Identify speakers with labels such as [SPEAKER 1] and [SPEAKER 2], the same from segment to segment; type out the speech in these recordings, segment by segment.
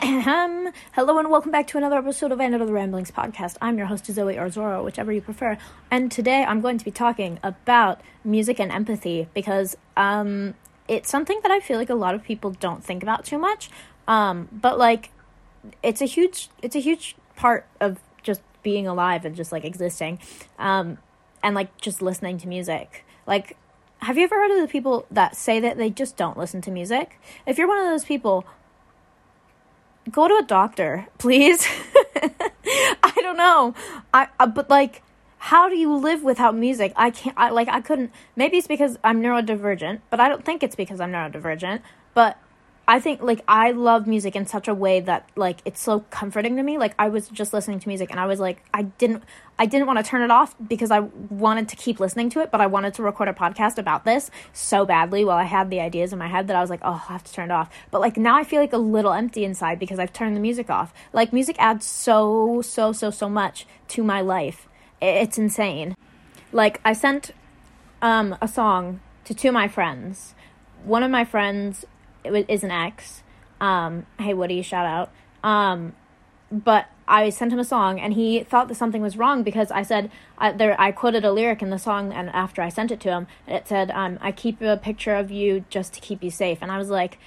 [SPEAKER 1] Hello and welcome back to another episode of Another Ramblings podcast. I'm your host Zoe or Zoro, whichever you prefer. And today I'm going to be talking about music and empathy because um, it's something that I feel like a lot of people don't think about too much. Um, but like, it's a huge, it's a huge part of just being alive and just like existing, um, and like just listening to music. Like, have you ever heard of the people that say that they just don't listen to music? If you're one of those people, go to a doctor, please. I don't know. I, I but like how do you live without music? I can't I like I couldn't maybe it's because I'm neurodivergent, but I don't think it's because I'm neurodivergent, but I think like I love music in such a way that like it's so comforting to me. Like I was just listening to music and I was like I didn't I didn't want to turn it off because I wanted to keep listening to it, but I wanted to record a podcast about this so badly while I had the ideas in my head that I was like, "Oh, I have to turn it off." But like now I feel like a little empty inside because I've turned the music off. Like music adds so so so so much to my life. It's insane. Like I sent um a song to two of my friends. One of my friends is an ex. Um, hey Woody, shout out. Um, but I sent him a song, and he thought that something was wrong because I said I, there. I quoted a lyric in the song, and after I sent it to him, it said, um, "I keep a picture of you just to keep you safe." And I was like,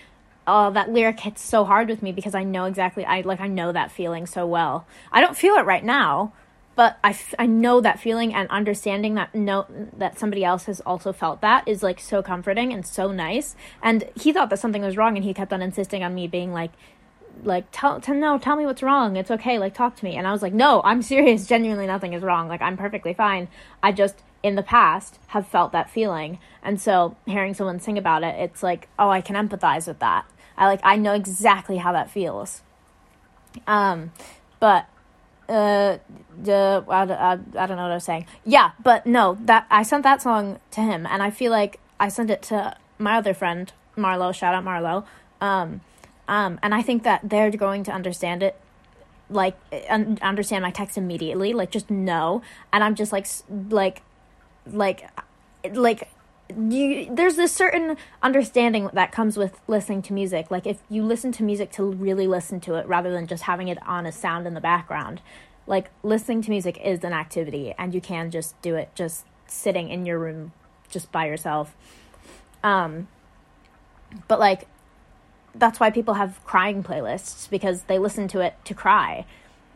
[SPEAKER 1] "Oh, that lyric hits so hard with me because I know exactly. I like I know that feeling so well. I don't feel it right now, but I, I know that feeling and understanding that no that somebody else has also felt that is like so comforting and so nice. And he thought that something was wrong and he kept on insisting on me being like like tell, tell no tell me what's wrong. It's okay. Like talk to me. And i was like no i'm serious. Genuinely nothing is wrong. Like i'm perfectly fine. I just in the past have felt that feeling. And so hearing someone sing about it it's like oh i can empathize with that. I like i know exactly how that feels. Um but uh, uh I, I, I don't know what I was saying. Yeah, but no, that I sent that song to him, and I feel like I sent it to my other friend Marlo. Shout out Marlo. Um, um, and I think that they're going to understand it, like un- understand my text immediately, like just know. And I'm just like, like, like, like you there's this certain understanding that comes with listening to music like if you listen to music to really listen to it rather than just having it on a sound in the background like listening to music is an activity and you can just do it just sitting in your room just by yourself um but like that's why people have crying playlists because they listen to it to cry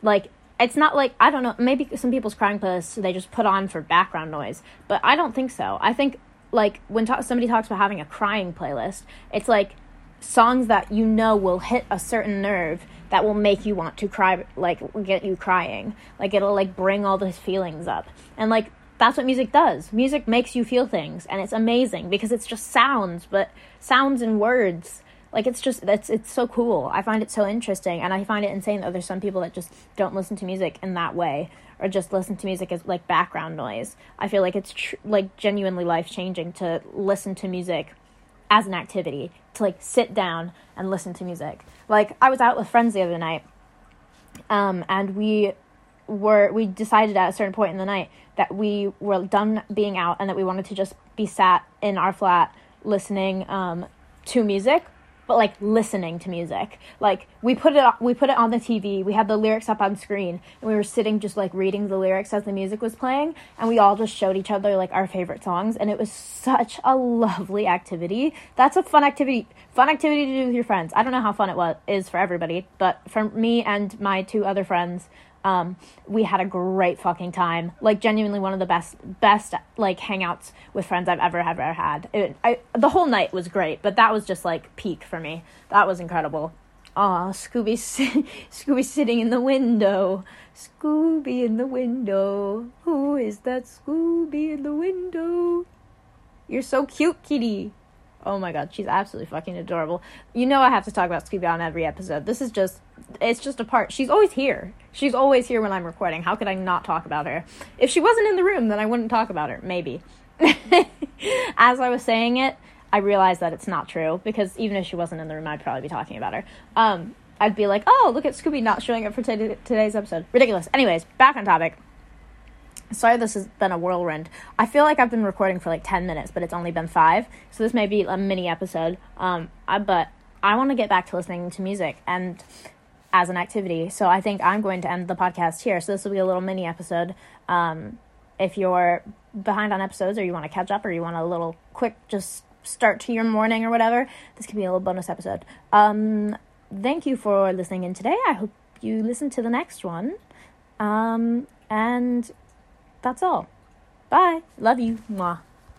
[SPEAKER 1] like it's not like I don't know. Maybe some people's crying playlists they just put on for background noise, but I don't think so. I think like when ta- somebody talks about having a crying playlist, it's like songs that you know will hit a certain nerve that will make you want to cry like get you crying. Like it'll like bring all those feelings up. And like that's what music does. Music makes you feel things and it's amazing because it's just sounds but sounds and words like it's just it's it's so cool. I find it so interesting and i find it insane that there's some people that just don't listen to music in that way or just listen to music as like background noise. I feel like it's tr- like genuinely life changing to listen to music as an activity, to like sit down and listen to music. Like I was out with friends the other night, um, and we were we decided at a certain point in the night that we were done being out and that we wanted to just be sat in our flat listening um, to music but like listening to music. Like we put it we put it on the TV. We had the lyrics up on screen and we were sitting just like reading the lyrics as the music was playing and we all just showed each other like our favorite songs and it was such a lovely activity. That's a fun activity fun activity to do with your friends. I don't know how fun it was is for everybody, but for me and my two other friends um, we had a great fucking time. Like genuinely one of the best best like hangouts with friends I've ever ever had. It, I, the whole night was great, but that was just like peak for me. That was incredible. Aw, Scooby, Scooby sitting in the window. Scooby in the window. Who is that Scooby in the window? You're so cute, kitty. Oh my god, she's absolutely fucking adorable. You know I have to talk about Scooby on every episode. This is just it's just a part. She's always here. She's always here when I'm recording. How could I not talk about her? If she wasn't in the room, then I wouldn't talk about her. Maybe. As I was saying it, I realized that it's not true because even if she wasn't in the room, I'd probably be talking about her. Um, I'd be like, "Oh, look at Scooby not showing up for t- today's episode." Ridiculous. Anyways, back on topic. Sorry, this has been a whirlwind. I feel like I've been recording for like 10 minutes, but it's only been five. So this may be a mini episode. Um, I, but I want to get back to listening to music. And as an activity. So I think I'm going to end the podcast here. So this will be a little mini episode. Um, if you're behind on episodes or you want to catch up or you want a little quick just start to your morning or whatever, this could be a little bonus episode. Um, thank you for listening in today. I hope you listen to the next one. Um, and that's all. Bye. Love you. Mwah.